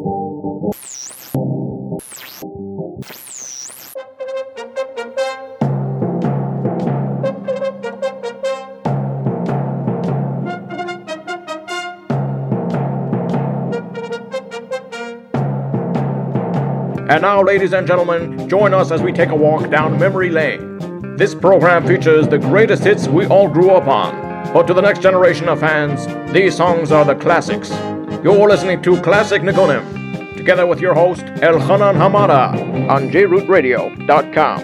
And now, ladies and gentlemen, join us as we take a walk down memory lane. This program features the greatest hits we all grew up on. But to the next generation of fans, these songs are the classics. You're listening to Classic Nigunim, together with your host, Elchanan Hamada, on jrootradio.com.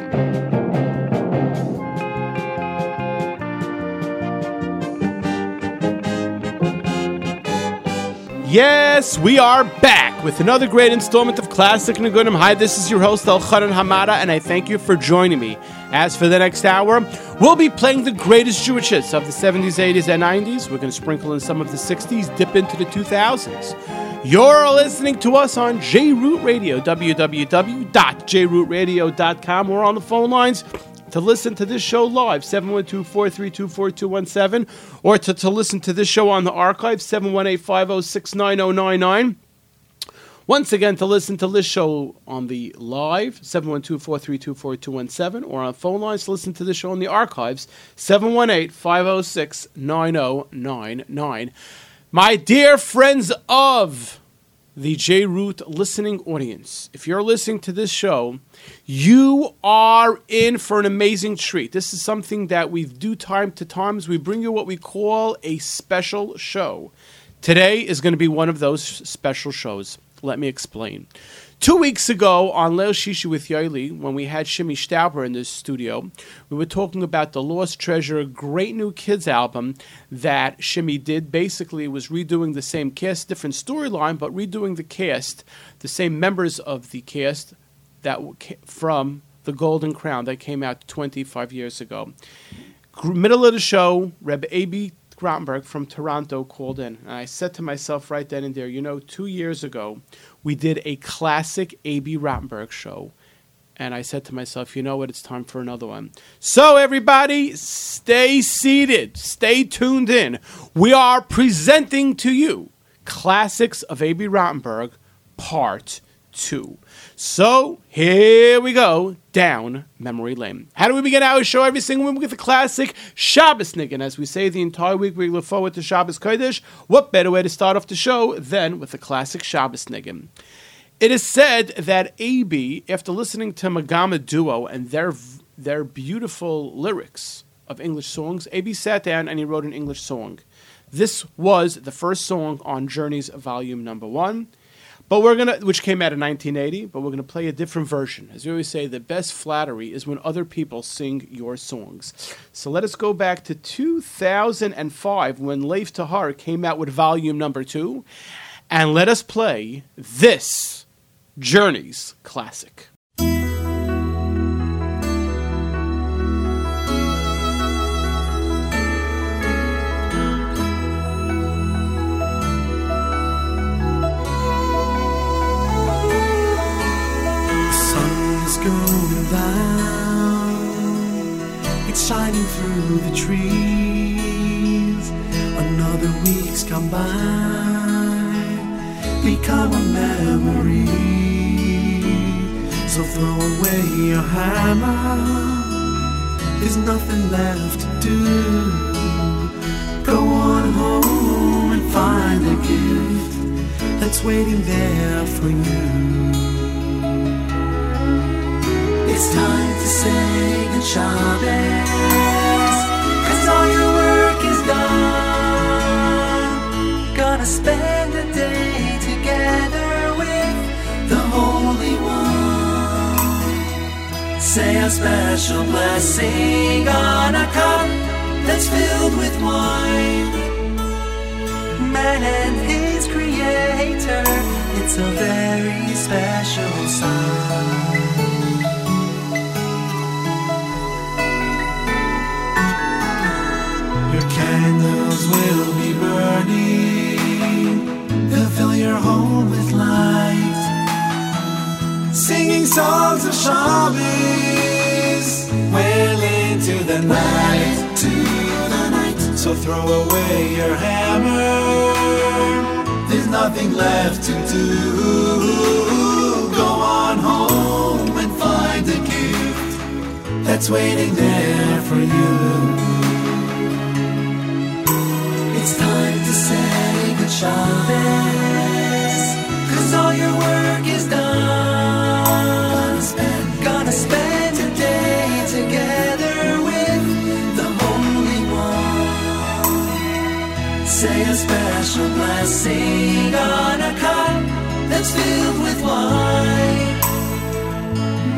Yes, we are back with another great installment of Classic Nigunim. Hi, this is your host, Elchanan Hamada, and I thank you for joining me. As for the next hour, we'll be playing the greatest Jewish hits of the 70s, 80s, and 90s. We're going to sprinkle in some of the 60s, dip into the 2000s. You're listening to us on JRoot Radio, www.jrootradio.com. We're on the phone lines to listen to this show live, 712-432-4217, or to, to listen to this show on the archive, 718-506-9099. Once again, to listen to this show on the live, 712-432-4217, or on phone lines to listen to this show on the archives, 718-506-9099. My dear friends of the J Root listening audience, if you're listening to this show, you are in for an amazing treat. This is something that we do time to times. We bring you what we call a special show. Today is going to be one of those special shows. Let me explain. Two weeks ago on Leil Shishi with Yaeli, when we had Shimmy Stauber in the studio, we were talking about the Lost Treasure, great new kids album that Shimmy did. Basically, was redoing the same cast, different storyline, but redoing the cast, the same members of the cast that from the Golden Crown that came out 25 years ago. Middle of the show, Reb Abie Rotenberg from Toronto called in, and I said to myself right then and there, you know, two years ago, we did a classic Abie Rotenberg show. And I said to myself, you know what? It's time for another one. So, everybody, stay seated, stay tuned in. We are presenting to you Classics of Abie Rotenberg, Part 2. So here we go down memory lane. How do we begin our show every single week with the classic Shabbos Niggin? As we say the entire week, we look forward to Shabbos Kodesh. What better way to start off the show than with the classic Shabbos Niggin? It is said that Abie, after listening to Megama Duo and their their beautiful lyrics of English songs, Abie sat down and he wrote an English song. This was the first song on Journeys volume number one. But we're gonna, which came out in 1980, but we're gonna play a different version. As we always say, the best flattery is when other people sing your songs. So let us go back to 2005 when Lev Tahor came out with volume number two, and let us play this Journeys classic. Shining through the trees. Another week's come by, become a memory. So throw away your hammer. There's nothing left to do. Go on home and find a gift that's waiting there for you. It's time to say good Shabbos Cause all your work is done. Gonna spend a day together with the Holy One. Say a special blessing on a cup that's filled with wine. Man and his creator It's a very special sign candles will be burning. They'll fill your home with light. Singing songs of Shabbos well into the night. To the night. So throw away your hammer. There's nothing left to do. Go on home and find a gift that's waiting there for you. It's time to say good Shabbos, cause all your work is done. Gonna spend, gonna spend a day together with the Holy One. Say a special blessing on a cup that's filled with wine.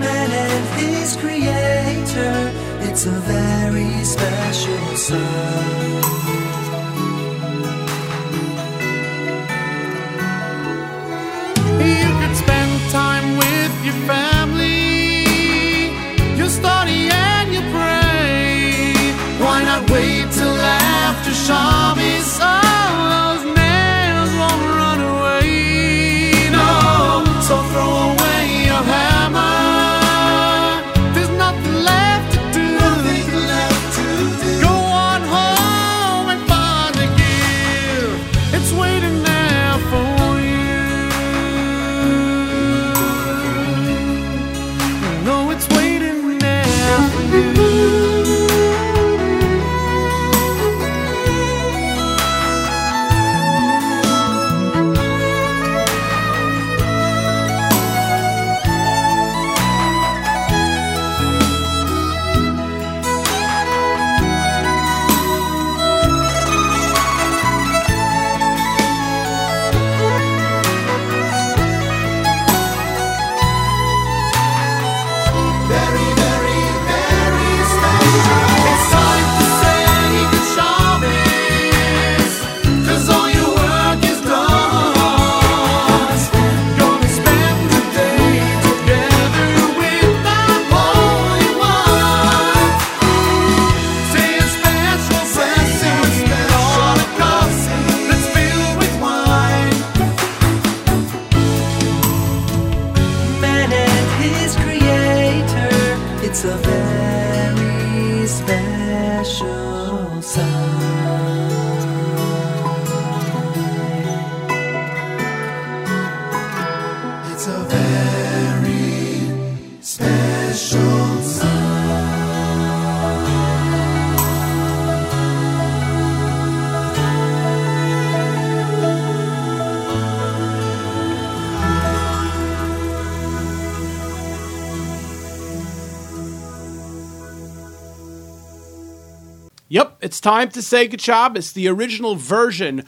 Man and his creator, it's a very special sign. Time to say good. The original version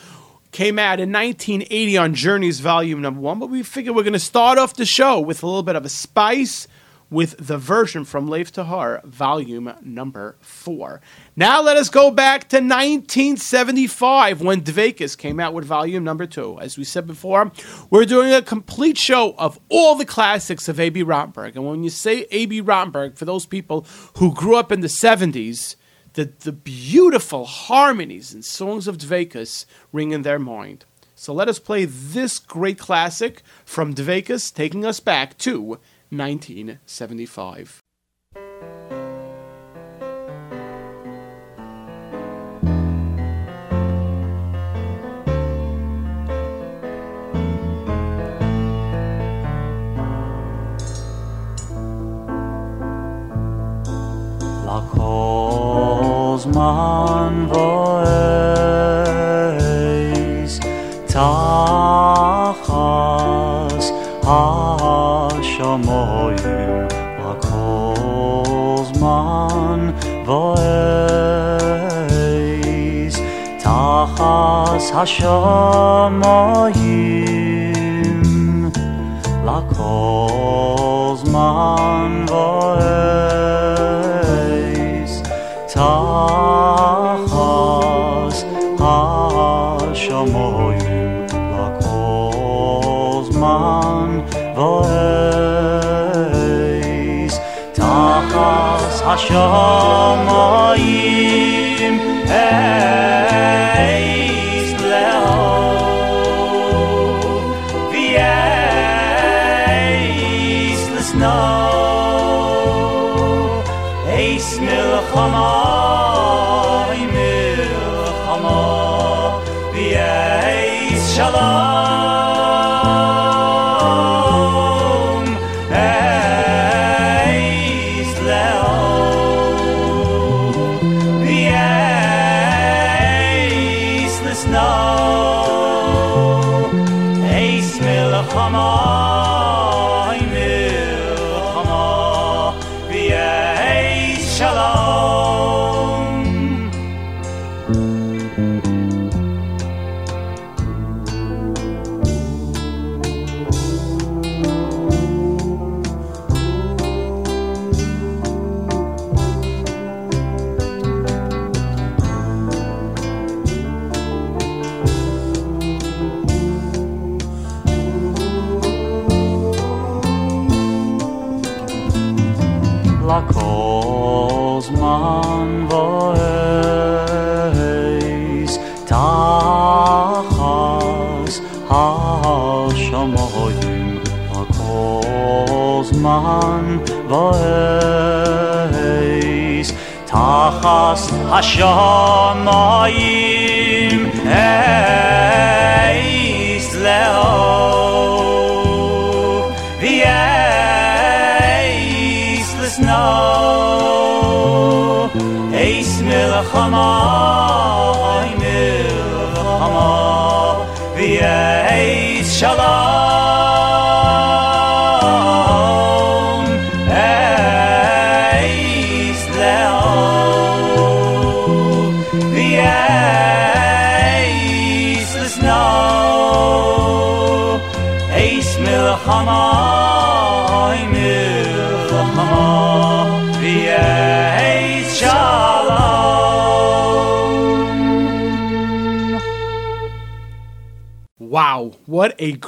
came out in 1980 on Journeys Volume Number One, but we figured we're going to start off the show with a little bit of a spice with the version from Lev Tahor, Volume Number Four. Now let us go back to 1975 when Dvekas came out with Volume Number Two. As we said before, we're doing a complete show of all the classics of Abie Rotenberg. And when you say Abie Rotenberg, for those people who grew up in the 70s, the, the beautiful harmonies and songs of Dvekas ring in their mind. So let us play this great classic from Dvekas, taking us back to 1975. Kozman voice. Tachas hashamoyim Kozman voice. Tachas hashamoyim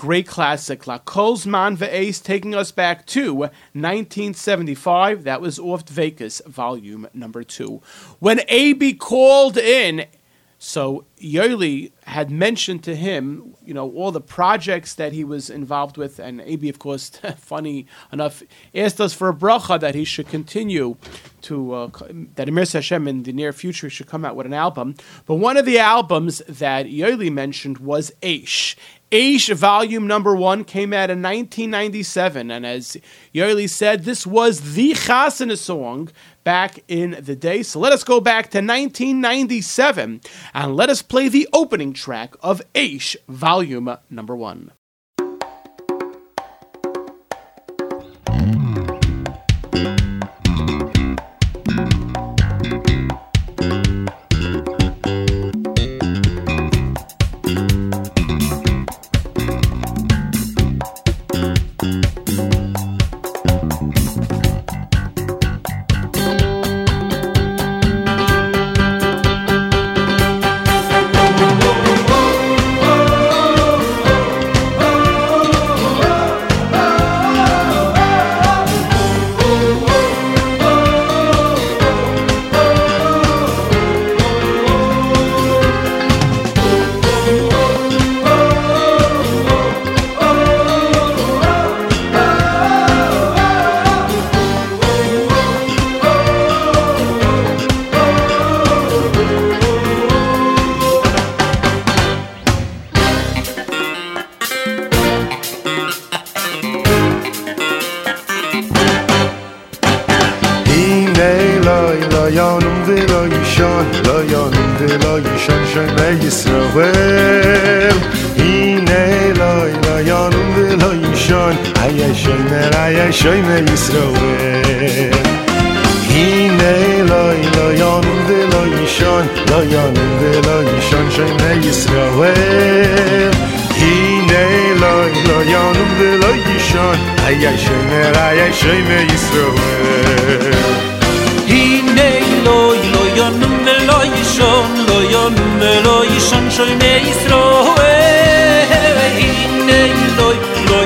great classic. La Kolzman Ve'ace taking us back to 1975. That was off Vekas, volume number two. When Abie called in, so Yoli had mentioned to him, you know, all the projects that he was involved with, and Abie, of course, funny enough, asked us for a bracha that he should continue to, uh, that Emir Hashem in the near future should come out with an album. But one of the albums that Yoli mentioned was Aish. Aish volume number one came out in 1997, and as Yoli said, this was the Chasana song back in the day. So let us go back to 1997 and let us play the opening track of Aish volume number one.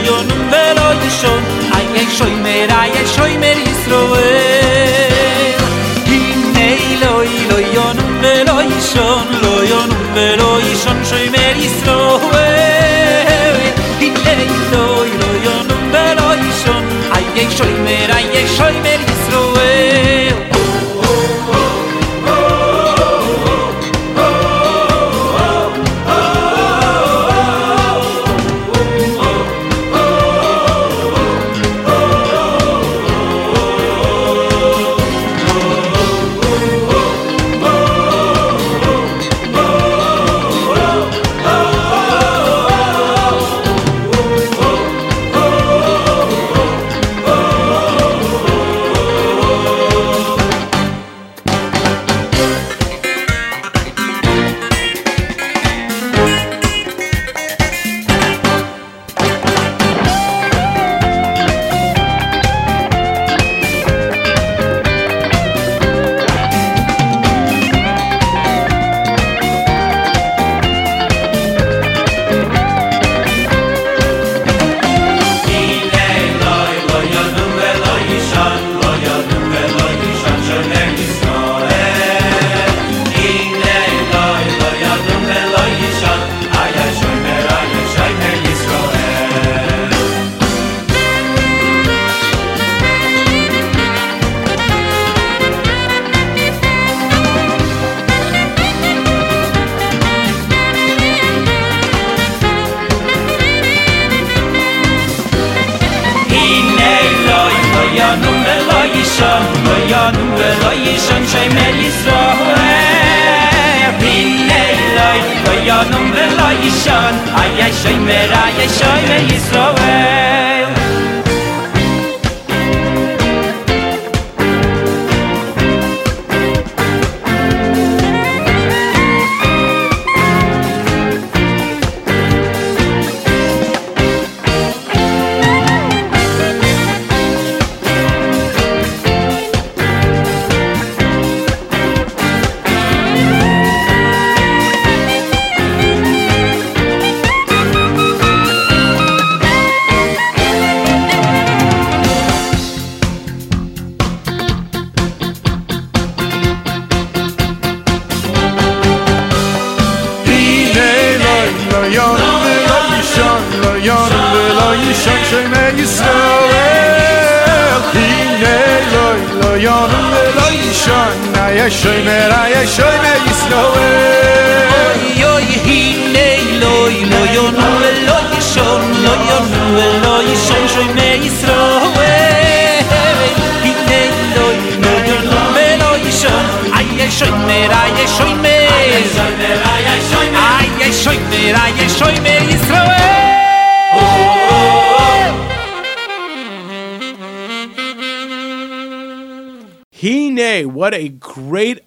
ינום ולא ישון איי שוימר איי שוימר ישראל הנה לא לא ינום ולא ישון לא ינום ולא ישון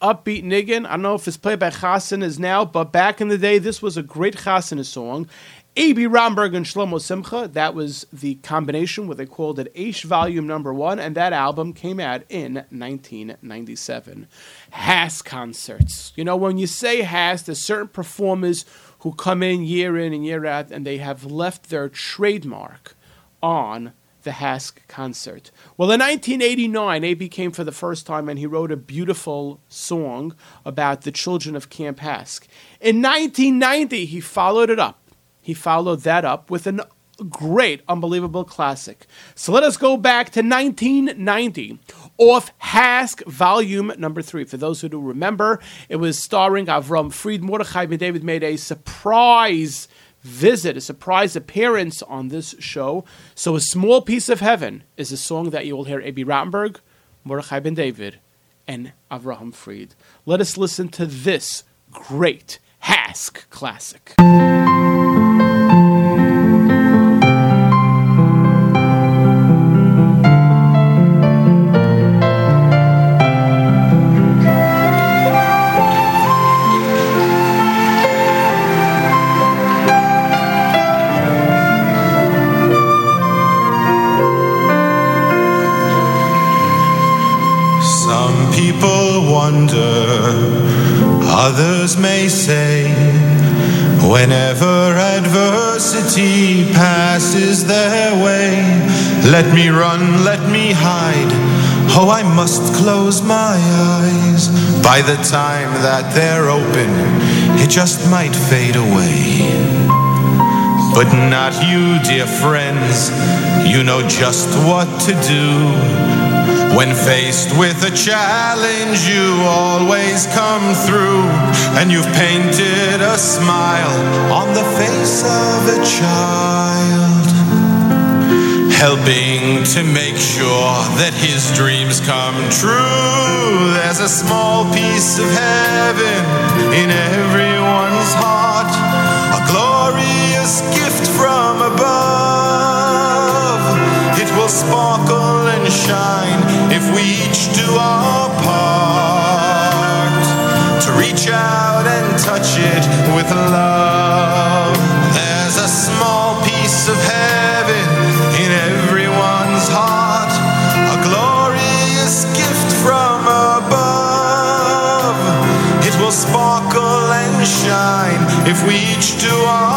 upbeat niggin. I don't know if it's played by Chasanas now, but back in the day, this was a great Chasana song. Abie Rotenberg and Shlomo Simcha, that was the combination, what they called it Aish Volume Number One, and that album came out in 1997. HASC concerts. You know, when you say HASC, there's certain performers who come in year in and year out, and they have left their trademark on the HASC concert. Well, in 1989, Abie came for the first time and he wrote a beautiful song about the children of Camp HASC. In 1990, he followed it up. He followed that up with a great, unbelievable classic. So let us go back to 1990 off HASC Volume Number Three. For those who do remember, it was starring Avram Fried. Mordechai Ben David made a surprise visit, a surprise appearance on this show. So, A Small Piece of Heaven is a song that you will hear Abie Rotenberg, Mordechai Ben David, and Avraham Fried. Let us listen to this great HASC classic. Must close my eyes. By the time that they're open, it just might fade away. But not you, dear friends. You know just what to do. When faced with a challenge, you always come through. And you've painted a smile on the face of a child. Helping to make sure that his dreams come true. There's a small piece of heaven in everyone's heart. A glorious gift from above. It will sparkle and shine if we each do our part. To reach out and touch it with love. We each do our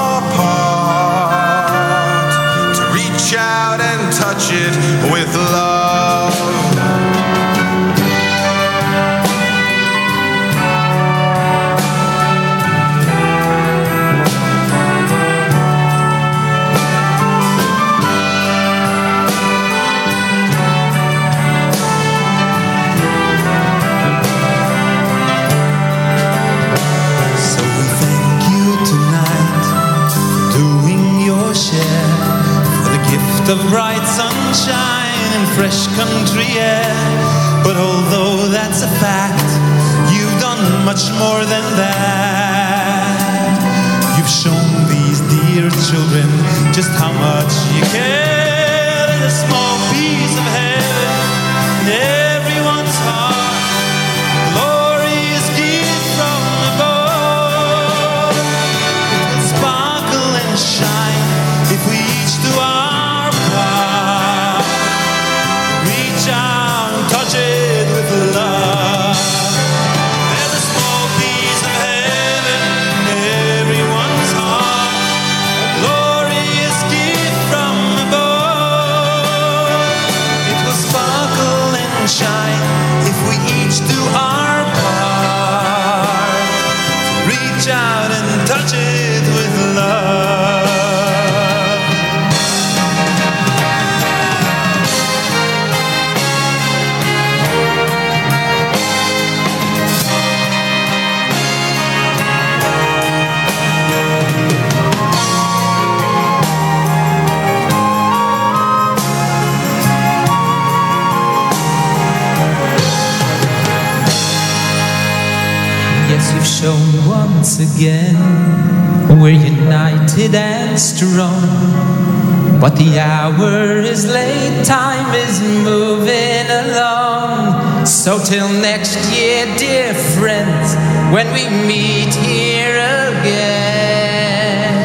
But the hour is late, time is moving along. So till next year, dear friends, when we meet here again,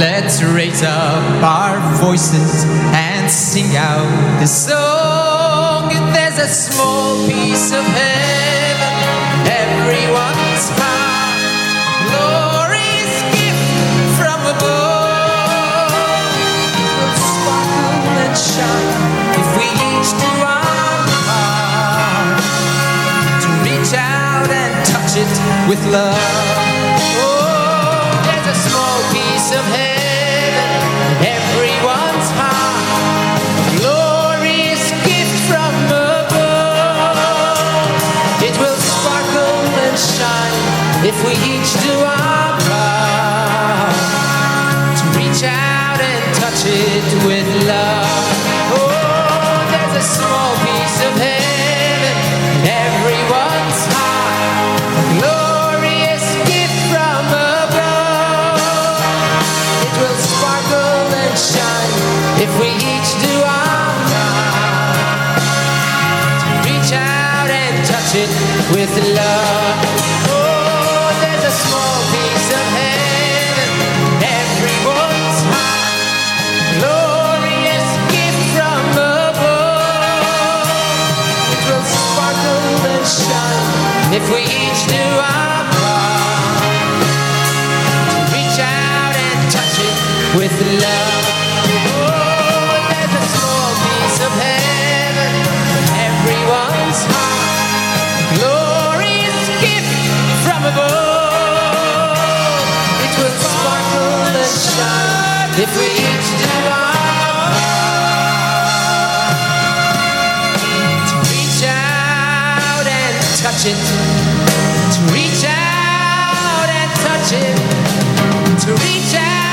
let's raise up our voices and sing out this song. If There's a small piece of heaven, with love. Oh, there's a small piece of heaven, everyone's heart, glorious gift from above. It will sparkle and shine if we to reach out It's reach out and touch it, to reach out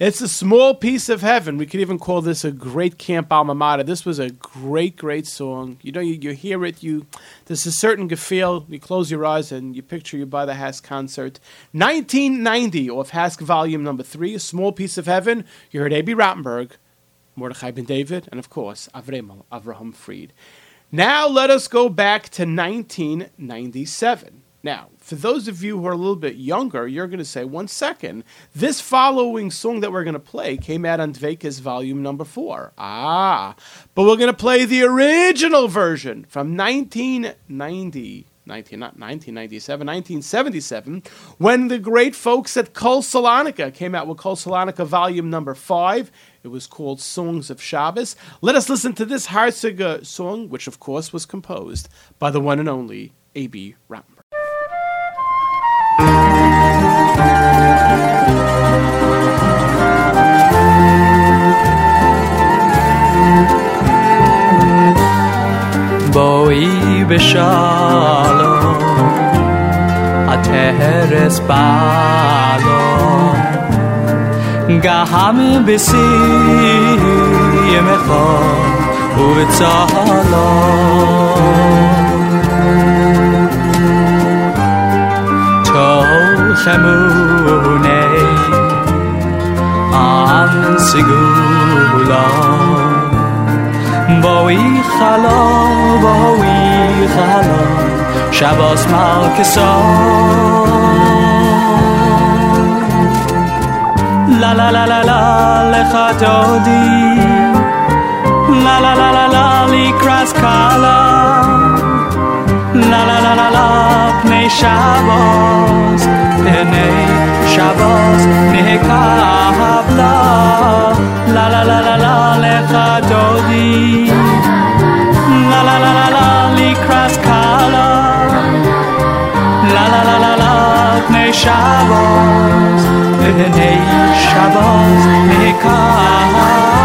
It's a small piece of heaven. We could even call this a great camp alma mater. This was a great, great song. You know, you, you hear it, you there's a certain feel. You close your eyes and you picture you by the HASC concert. 1990 off HASC volume number three, a small piece of heaven. You heard Abie Rotenberg, Mordechai ben David, and of course, Avremel Avraham Fried. Now let us go back to 1997. Now, for those of you who are a little bit younger, you're going to say, one second, this following song that we're going to play came out on Dvekas volume number four. Ah, but we're going to play the original version from 1990. 19, not 1997, 1977, when the great folks at Kol Salonika came out with Kol Salonika volume number five. It was called Songs of Shabbos. Let us listen to this Harziger song, which of course was composed by the one and only Abie Rotenberg. בואי בשלום, הטרס בלום, גם בשיא ימיכון ובצהלום. chamounais an sigula boi khala boi khala shabas mal kesa la la la la la le khatodi la la la la la li kras kala. La la la la la פני שבוס פני שבוס נקבלה לה לה לה לה לה לך דודי לה לה לה לה לה לקראת קלה לה לה לה לה לה פני שבוס פני שבוס נקבלה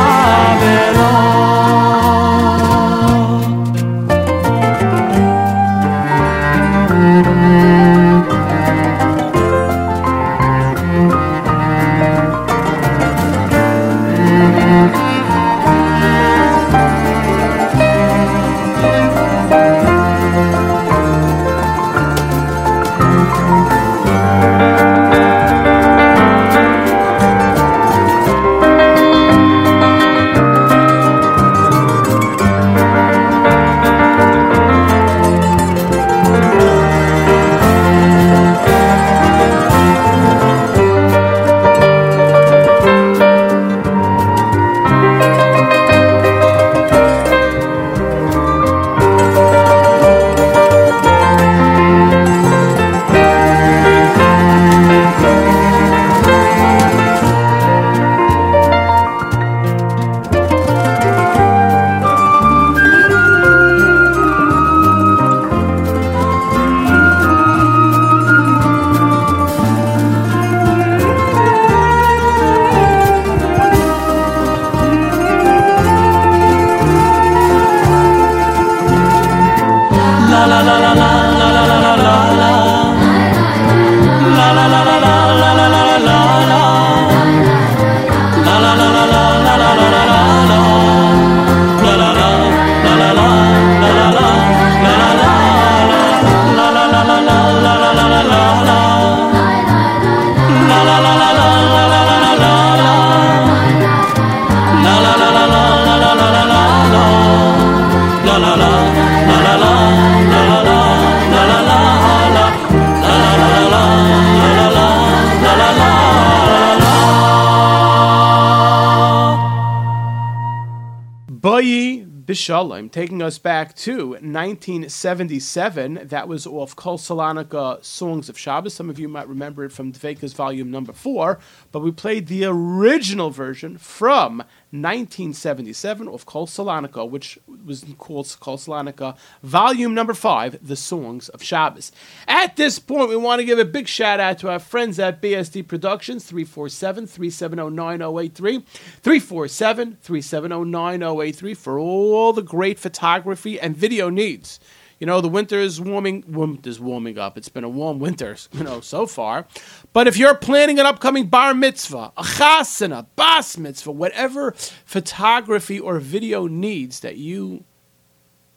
Bayi Bishalom, taking us back to 1977. That was off Kol Salonika Songs of Shabbos. Some of you might remember it from Dvekas volume number four, but we played the original version from 1977 of Kol Salonika, which was called Kol Salonika volume number five, The Songs of Shabbos. At this point, we want to give a big shout out to our friends at BSD Productions, 347 370 9083, 347 370 9083 for all the great photography and video needs. You know, the winter is warming. Winter's warming up. It's been a warm winter, you know, so far. But if you're planning an upcoming bar mitzvah, a chasana, bas mitzvah, whatever photography or video needs that you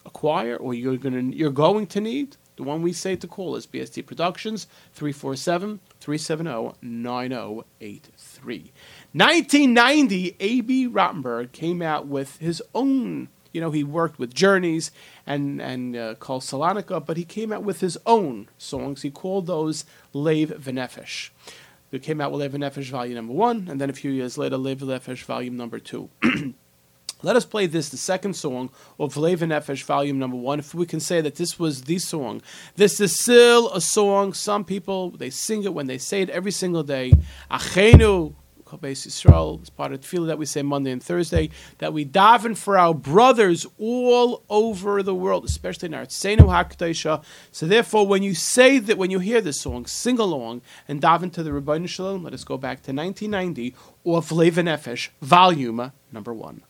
acquire or you're gonna you're going to need, the one we say to call is BST Productions 347-370-9083. 1990, Abie Rotenberg came out with his own. You know, he worked with Journeys and and uh, called Salonika, but he came out with his own songs. He called those Lev V'Nefesh. They came out with Lev V'Nefesh Volume Number One, and then a few years later, Lave Venefesh Volume Number Two. Let us play this, the second song of Lev Nefesh, volume number one. If we can say that this was the song, this is still a song. Some people they sing it when they say it every single day. Achenu, Yisrael, it's part of Tefillah that we say Monday and Thursday, that we daven for our brothers all over the world, especially in our Tzenu HaKadoshah. So therefore, when you say that, when you hear this song, sing along and daven to the Rebbeinu Shalom. Let us go back to 1990 of Lev Nefesh, volume number one.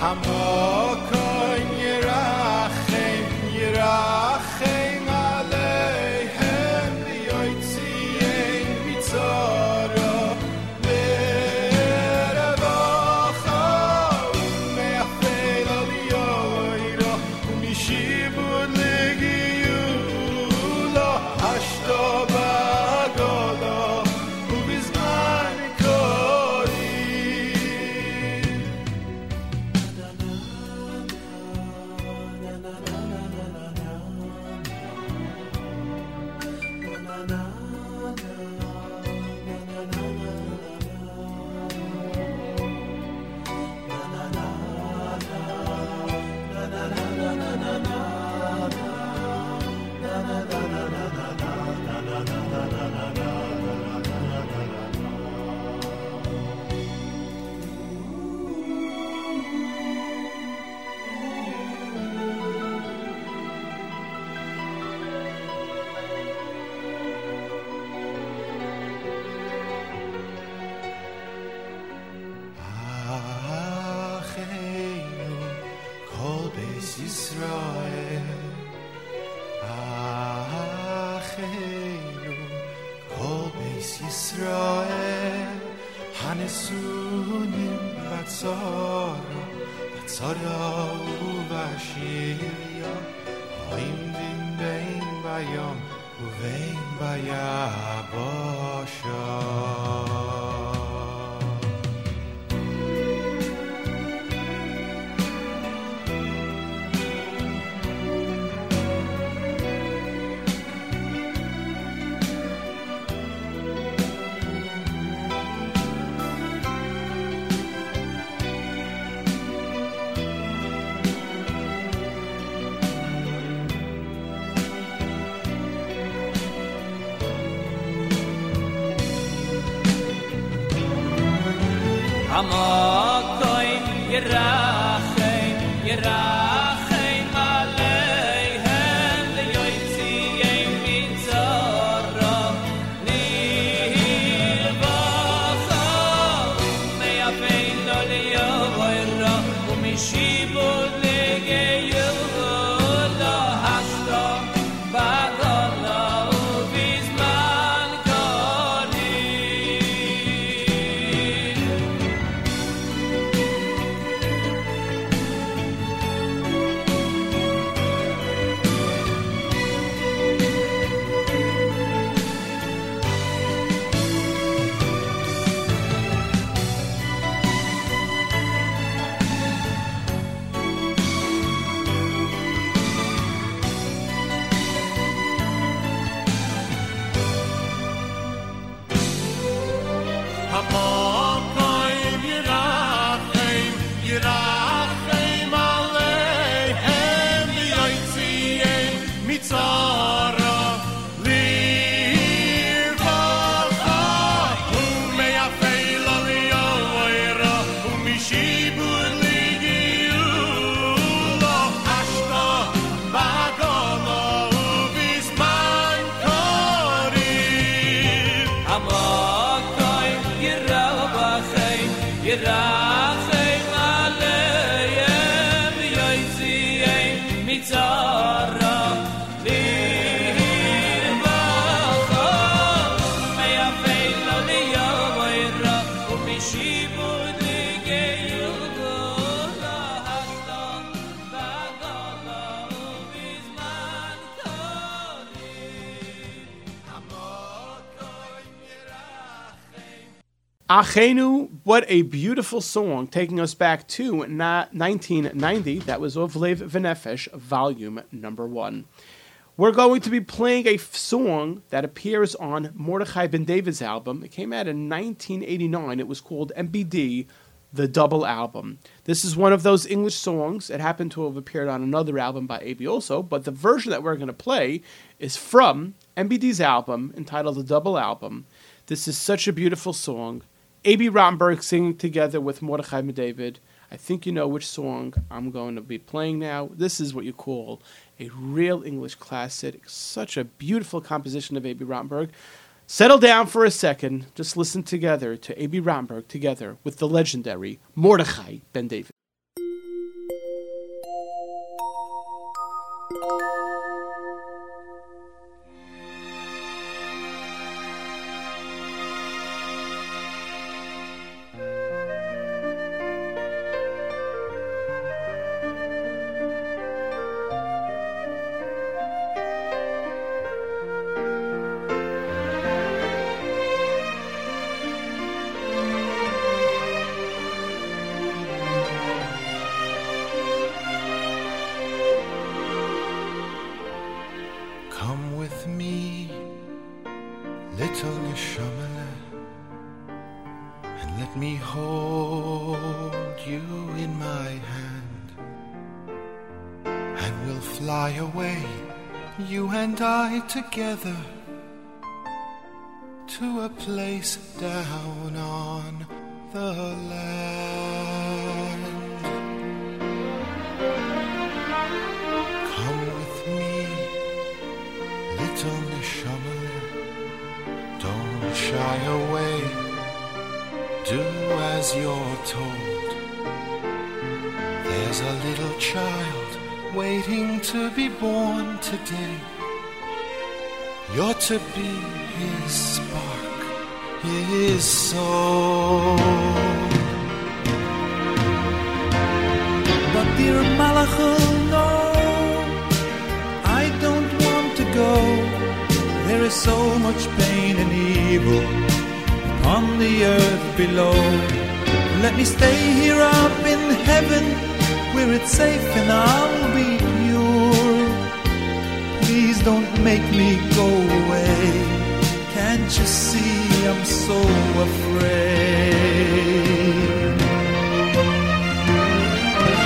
Hamokon Amokoin, yerachem, yerachem. Achenu, what a beautiful song, taking us back to na- 1990. That was Ovlev Venefesh, volume number one. We're going to be playing a f- song that appears on Mordechai Ben David's album. It came out in 1989. It was called MBD, the double album. This is one of those English songs. It happened to have appeared on another album by Abie also, but the version that we're going to play is from MBD's album entitled The Double Album. This is such a beautiful song. Abie Rotenberg singing together with Mordechai David. I think you know which song I'm going to be playing now. This is what you call a real English classic. Such a beautiful composition of Abie Rotenberg. Settle down for a second. Just listen together to Abie Rotenberg together with the legendary Mordechai Ben David. Together, to a place down on the land. Come with me little neshama, don't shy away. Do as you're told. There's a little child waiting to be born today. You're to be his spark, his soul. But dear Malachal, no, I don't want to go. There is so much pain and evil on the earth below. Let me stay here up in heaven where it's safe and I'll be pure. Please don't make me go away. Can't you see I'm so afraid?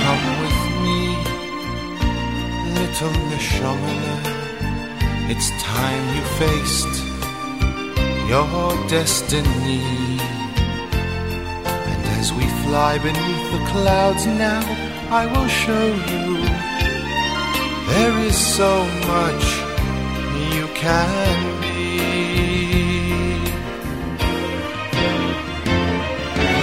Come with me, little Neshamala. It's time you faced your destiny. And as we fly beneath the clouds now, I will show you there is so much you can be.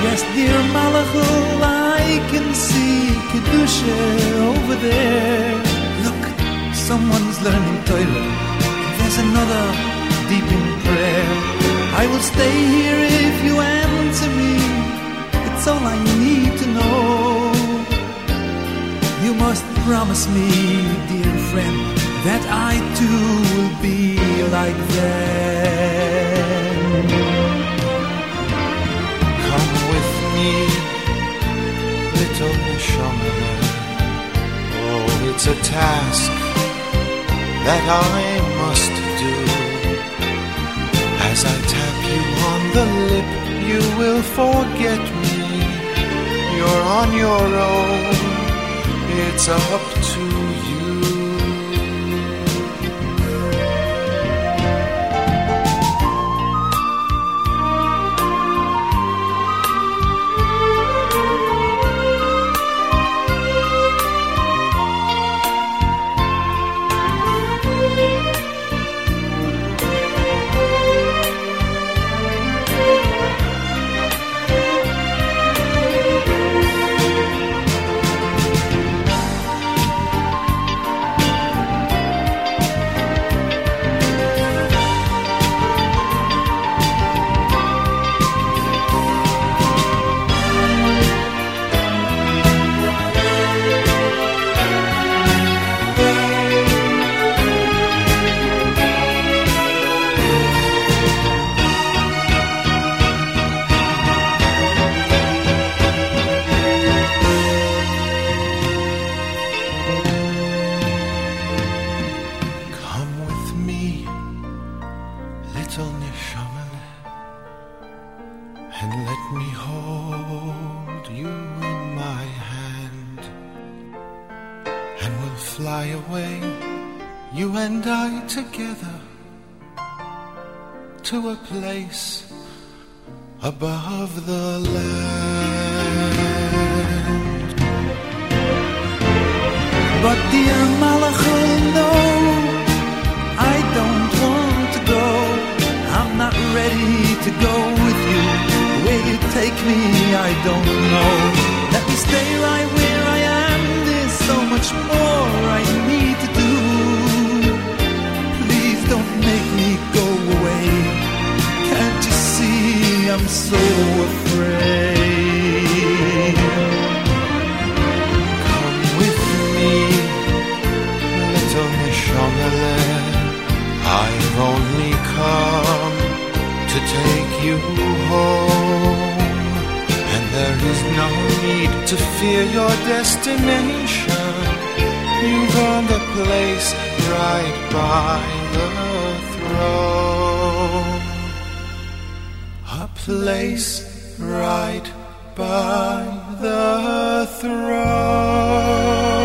Yes, dear Malachal, I can see Kedusha over there. Look, someone's learning Torah. There's another deep in prayer. I will stay here if you answer me. It's all I need to know. You must promise me, dear friend, that I too will be like them. Come with me, little neshama. Oh, it's a task that I must do. As I tap you on the lip, you will forget me. You're on your own. It's up to you. To take you home. And there is no need to fear your destination. You've earned a place right by the throne. A place right by the throne.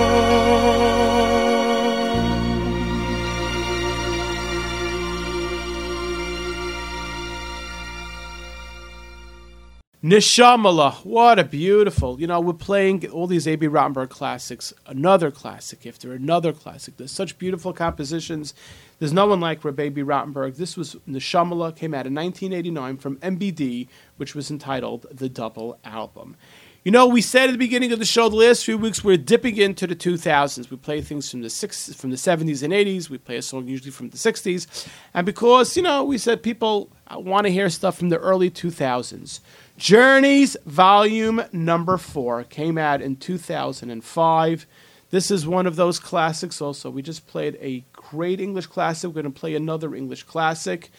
Nishamala, what a beautiful. You know, we're playing all these Abie Rotenberg classics, another classic after another classic. There's such beautiful compositions. There's no one like Rabbi B. Rotenberg. This was Nishamala, came out in 1989 from MBD, which was entitled The Double Album. You know, we said at the beginning of the show the last few weeks we're dipping into the 2000s. We play things from the six, from the 70s and 80s. We play a song usually from the 60s, and because you know we said people want to hear stuff from the early 2000s. Journeys Volume Number Four came out in 2005. This is one of those classics. Also, we just played a great English classic. We're going to play another English classic.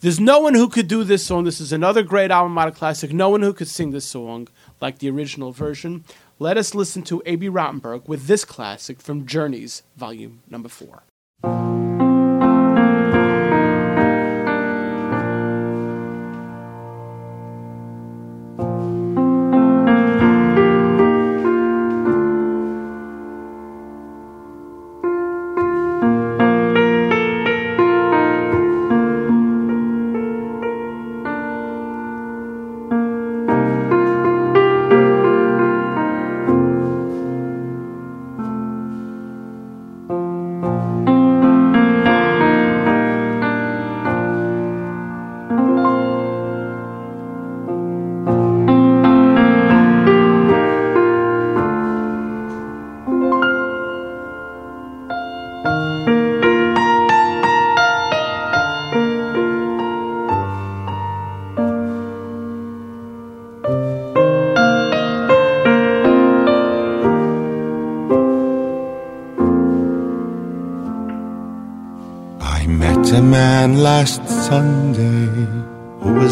There's no one who could do this song. This is another great alma mater classic. No one who could sing this song like the original version. Let us listen to Abie Rotenberg with this classic from Journeys, Volume Number Four.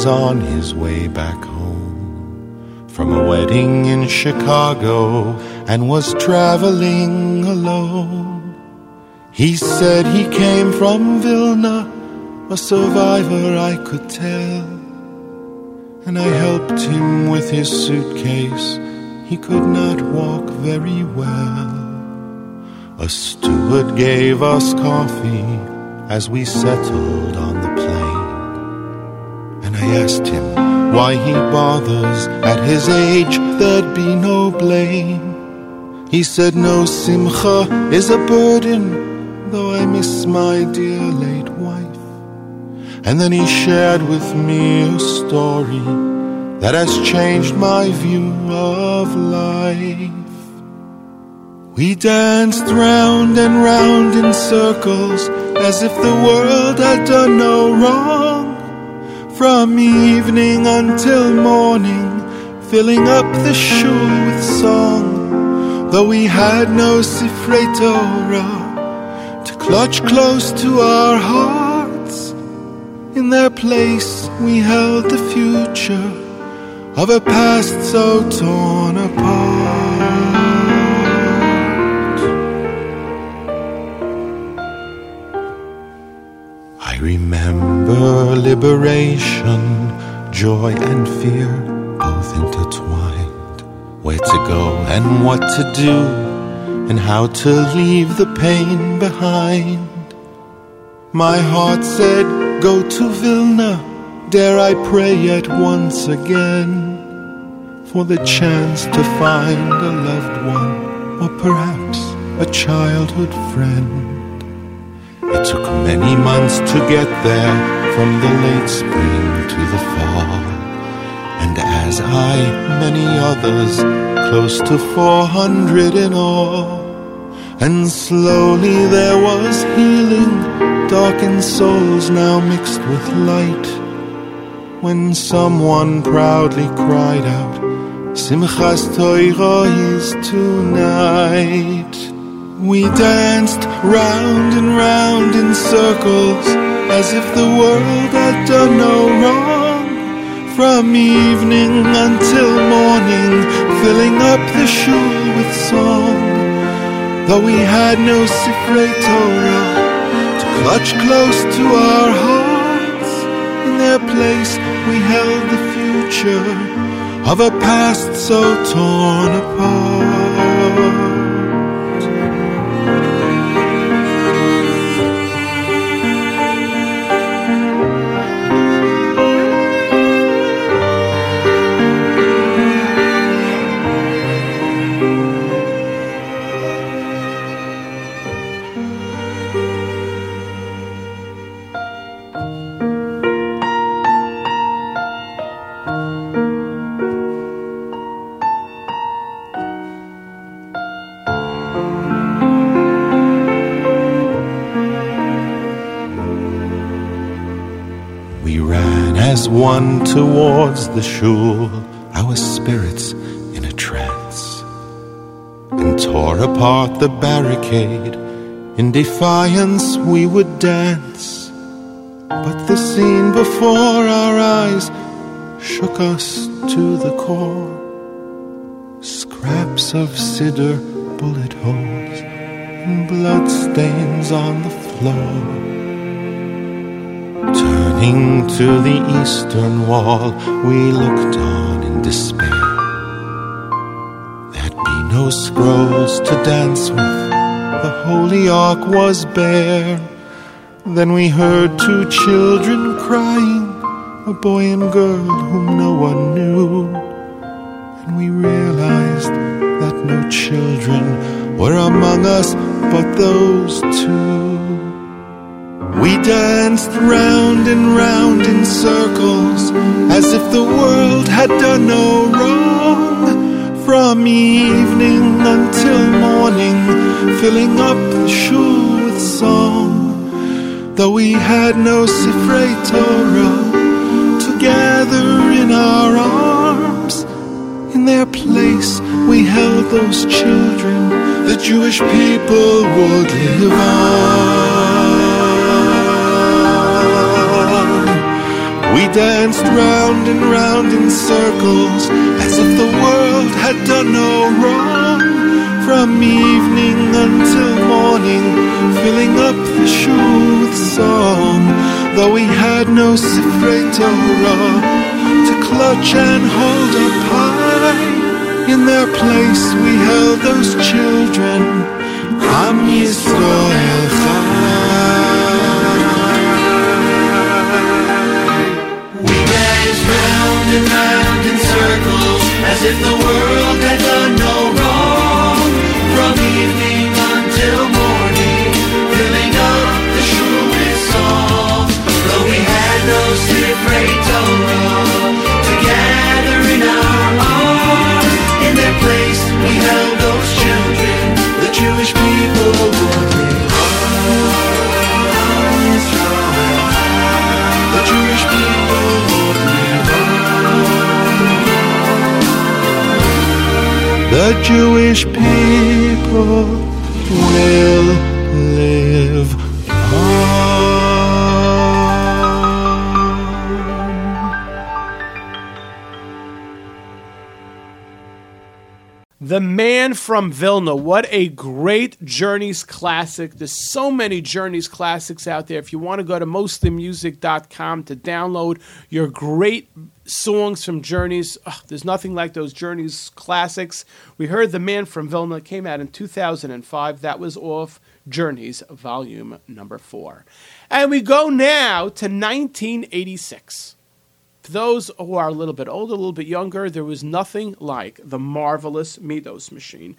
On his way back home from a wedding in Chicago and was traveling alone. He said he came from Vilna, a survivor I could tell. And I helped him with his suitcase. He could not walk very well. A steward gave us coffee as we settled on the plane. Asked him why he bothers. At his age, there'd be no blame. He said, No simcha is a burden, though I miss my dear late wife. And then he shared with me a story that has changed my view of life. We danced round and round in circles as if the world had done no wrong. From evening until morning, filling up the shul with song. Though we had no Sifrei Torah to clutch close to our hearts, in their place we held the future of a past so torn apart. Remember liberation, joy and fear, both intertwined. Where to go and what to do, and how to leave the pain behind. My heart said, Go to Vilna, dare I pray yet once again for the chance to find a loved one, or perhaps a childhood friend. It took many months to get there, from the late spring to the fall. And as I, many others, close to 400 in all. And slowly there was healing, darkened souls now mixed with light. When someone proudly cried out, Simchas Torah is tonight. We danced round and round in circles as if the world had done no wrong. From evening until morning, filling up the shul with song. Though we had no Sifrei Torah to clutch close to our hearts, in their place we held the future of a past so torn apart. Towards the shul, our spirits in a trance, and tore apart the barricade. In defiance, we would dance. But the scene before our eyes shook us to the core. Scraps of cedar, bullet holes, and blood stains on the floor. To the eastern wall, we looked on in despair. There'd be no scrolls to dance with, the holy ark was bare. Then we heard two children crying, a boy and girl whom no one knew. And we realized that no children were among us but those two. We danced round and round in circles as if the world had done no wrong. From evening until morning, filling up the shul with song. Though we had no Sifrei Torah to gather in our arms, in their place we held those children the Jewish people would live on. We danced round and round in circles as if the world had done no wrong. From evening until morning, filling up the shul with song. Though we had no Sifrei Torah to clutch and hold up high, in their place we held those children. Am Yisrael Chai. Round in circles as if the world had The Jewish people will from Vilna. What a great Journeys classic. There's so many Journeys classics out there. If you want to go to mostlymusic.com to download your great songs from Journeys, ugh, there's nothing like those Journeys classics. We heard The Man from Vilna came out in 2005. That was off Journeys volume number 4. And we go now to 1986. For those who are a little bit older, a little bit younger, there was nothing like the marvelous Midos machine.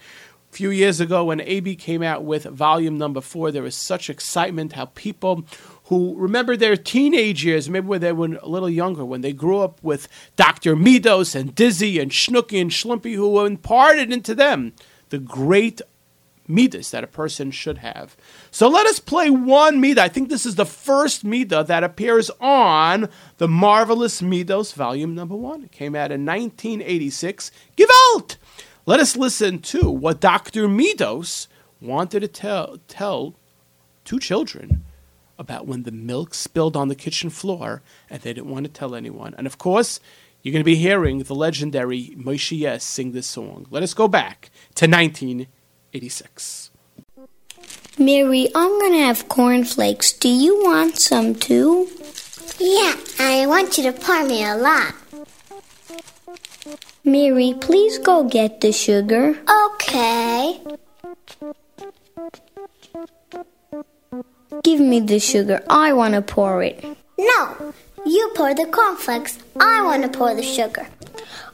A few years ago, when Abie came out with volume number four, there was such excitement how people who remember their teenage years, maybe when they were a little younger, when they grew up with Dr. Midos and Dizzy and Schnooky and Schlumpy, who imparted into them the great midas that a person should have. So let us play one midah. I think this is the first midah that appears on the marvelous Midos volume number one. It came out in 1986. Give out! Let us listen to what Dr. Midos wanted to tell, tell two children about when the milk spilled on the kitchen floor and they didn't want to tell anyone. And of course, you're going to be hearing the legendary Moshe Yess sing this song. Let us go back to 1986. Mary, I'm gonna have cornflakes. Do you want some too? Yeah, I want you to pour me a lot. Mary, please go get the sugar. Okay. Give me the sugar. I want to pour it. No, you pour the cornflakes. I want to pour the sugar.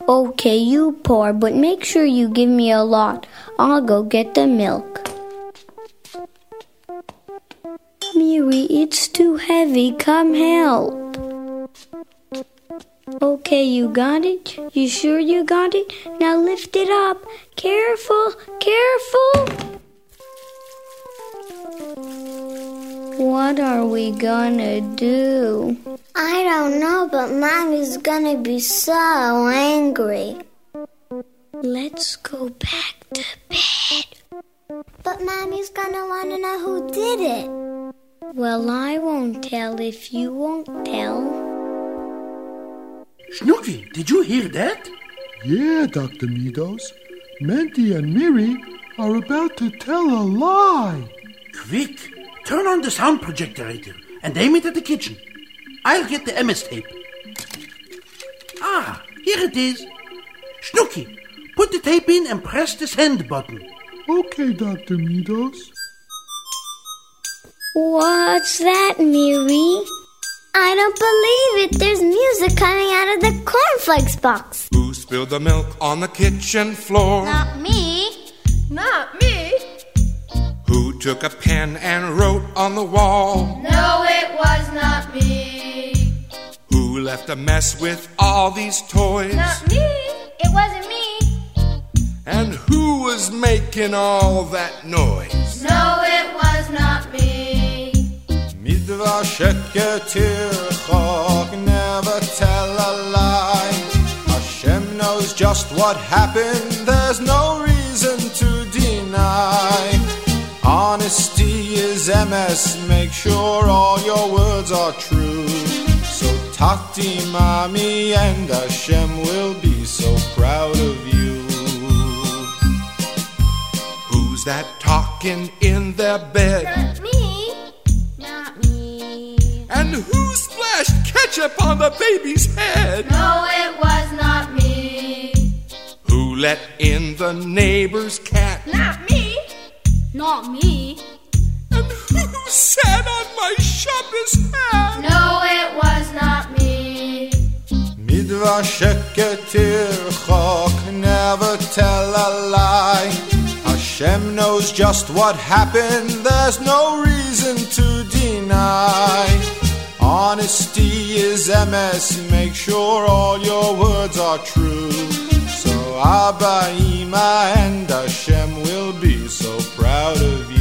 Okay, you pour, but make sure you give me a lot. I'll go get the milk. Mary, it's too heavy. Come help. Okay, you got it? You sure you got it? Now lift it up. Careful, careful. What are we gonna do? I don't know, but Mommy's gonna be so angry. Let's go back to bed. But Mommy's gonna wanna know who did it. Well, I won't tell if you won't tell. Snooky, did you hear that? Yeah, Dr. Midos. Mendy and Miri are about to tell a lie. Quick, turn on the sound projector and aim it at the kitchen. I'll get the Emes tape. Ah, here it is. Snooky, put the tape in and press the send button. Okay, Dr. Midos. What's that, Miri? I don't believe it. There's music coming out of the cornflakes box. Who spilled the milk on the kitchen floor? Not me. Not me. Who took a pen and wrote on the wall? No, it was not me. Who left a mess with all these toys? Not me. It wasn't me. And who was making all that noise? No, it was not me. never tell a lie. Hashem knows just what happened, there's no reason to deny. Is Emes, make sure all your words are true. So Tati, Mami, and Hashem will be so proud of you. Who's that talking in their bed? Not me. Not me. And who splashed ketchup on the baby's head? No, it was not me. Who let in the neighbor's cat? Not me. Not me. Sat on my Shabbos hat? No, it was not me. Midrasheketir chok, never tell a lie. Hashem knows just what happened, there's no reason to deny. Honesty is Emes, make sure all your words are true. So Abba, Ima, and Hashem will be so proud of you.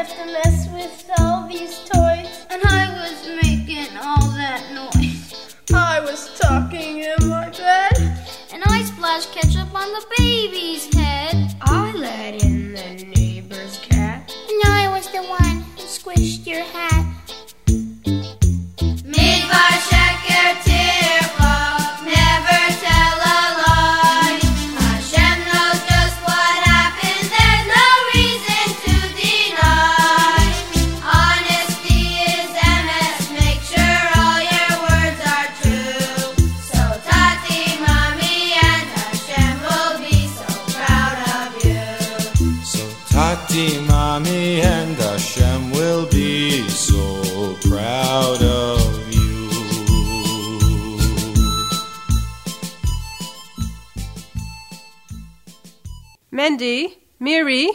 I left a mess with all these toys, and I was making all that noise. I was talking in my bed, And I splashed ketchup on the baby's head. I let in the neighbor's cat. And I was the one who squished your hat. Mendy, Miri,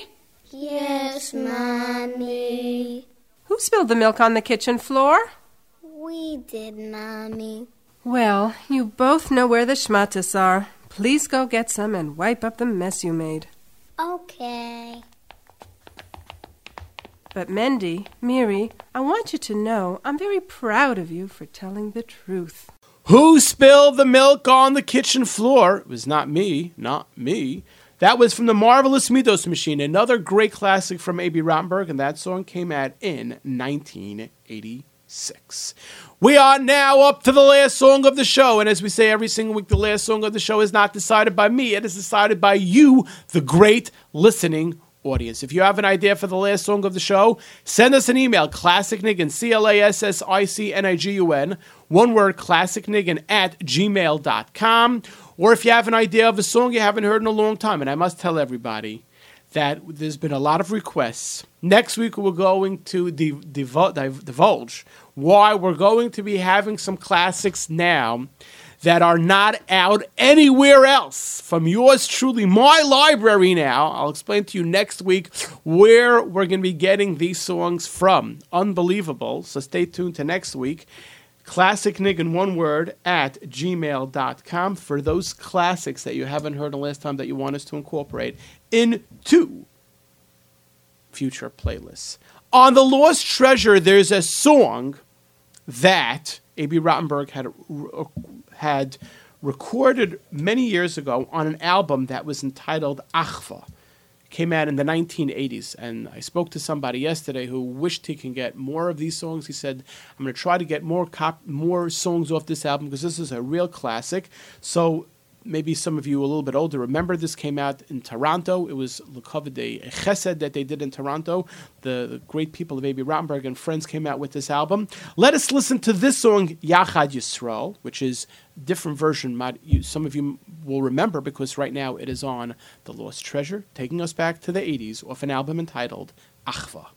Yes, Mommy. who spilled the milk on the kitchen floor? We did, Mommy. Well, you both know where the schmatas are. Please go get some and wipe up the mess you made. Okay. But Mendy, Miri, I want you to know I'm very proud of you for telling the truth. Who spilled the milk on the kitchen floor? It was not me, not me. That was from the Marvelous Midos Machine, another great classic from Abie Rotenberg, and that song came out in 1986. We are now up to the last song of the show, and as we say every single week, the last song of the show is not decided by me, it is decided by you, the great listening audience. If you have an idea for the last song of the show, send us an email, classicnigun, C-L-A-S-S-I-C-N-I-G-U-N, one word, classicnigun at gmail.com. Or if you have an idea of a song you haven't heard in a long time, and I must tell everybody that there's been a lot of requests. Next week, we're going to div- divul- div- divulge why we're going to be having some classics now that are not out anywhere else from yours truly, my library now. I'll explain to you next week where we're going to be getting these songs from. Unbelievable. So stay tuned to next week. Classic Nick in one word at gmail.com for those classics that you haven't heard the last time that you want us to incorporate into future playlists. On The Lost Treasure, there's a song that Abie Rotenberg had uh, had recorded many years ago on an album that was entitled Achva. Came out in the 1980s, and I spoke to somebody yesterday who wished he can get more of these songs. He said, "I'm going to try to get more cop- more songs off this album because this is a real classic." So maybe some of you a little bit older remember this came out in Toronto. It was Le de Chesed that they did in Toronto. The, the great people of Abie Rotenberg and friends came out with this album. Let us listen to this song, Yachad Yisrael, which is different version. Some of you will remember because right now it is on The Lost Treasure, taking us back to the 80s off an album entitled Achva.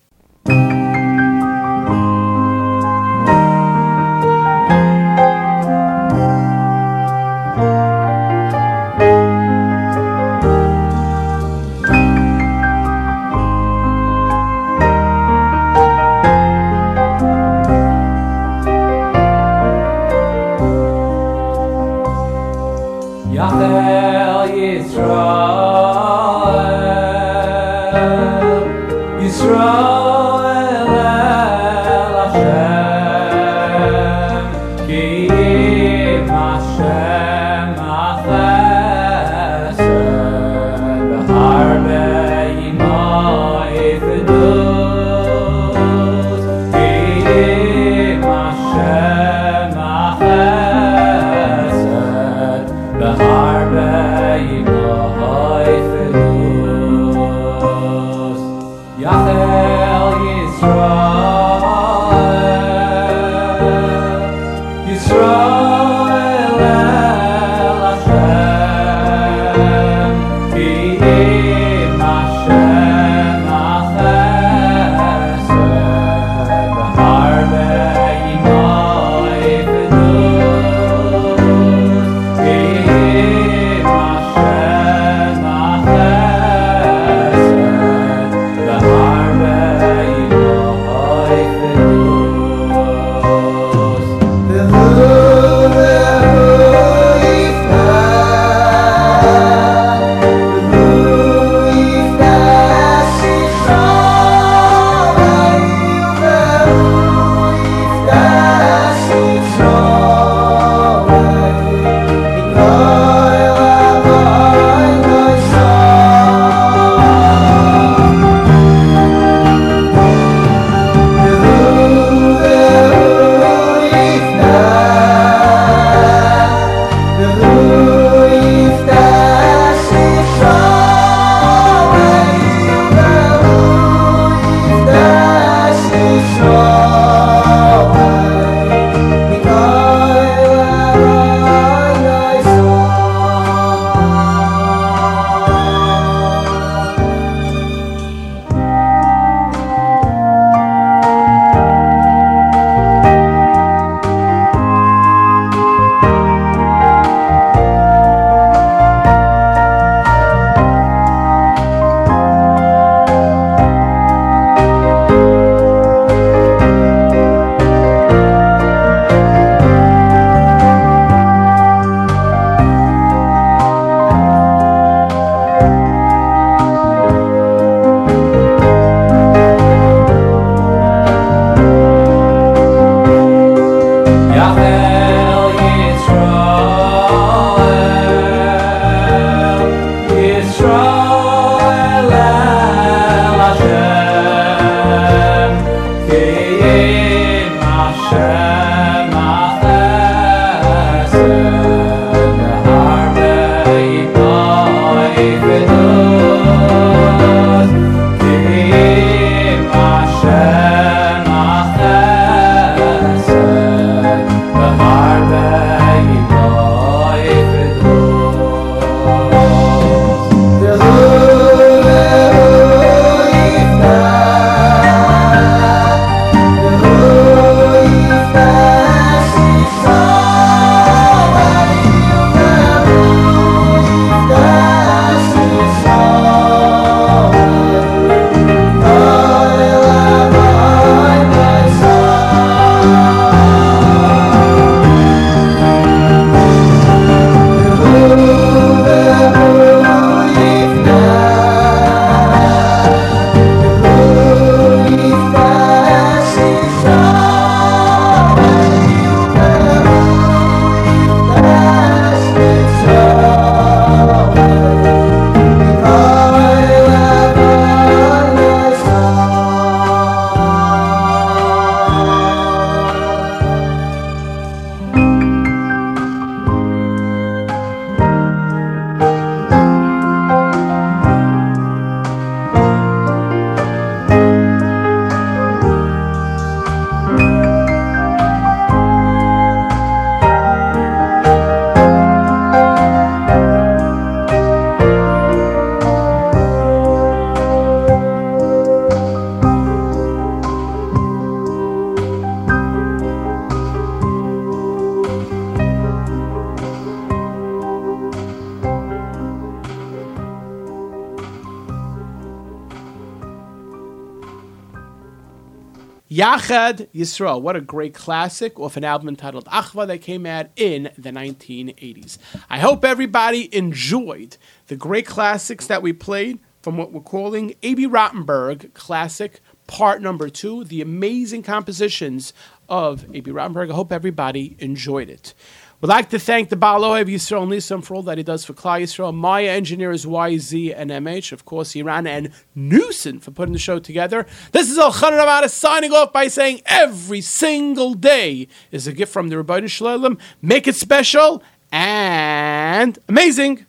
Yisrael. What a great classic off an album entitled Achva that came out in the 1980s. I hope everybody enjoyed the great classics that we played from what we're calling Abie Rotenberg Classic Part Number Two, the amazing compositions of Abie Rotenberg. I hope everybody enjoyed it. We'd like to thank the Baal Ohev Yisrael Nisam for all that he does for Klal Yisrael. My engineers YZ and MH, of course, Iran and Newson for putting the show together. This is Elchanan signing off by saying every single day is a gift from the Rabbi Shalom. Make it special and amazing.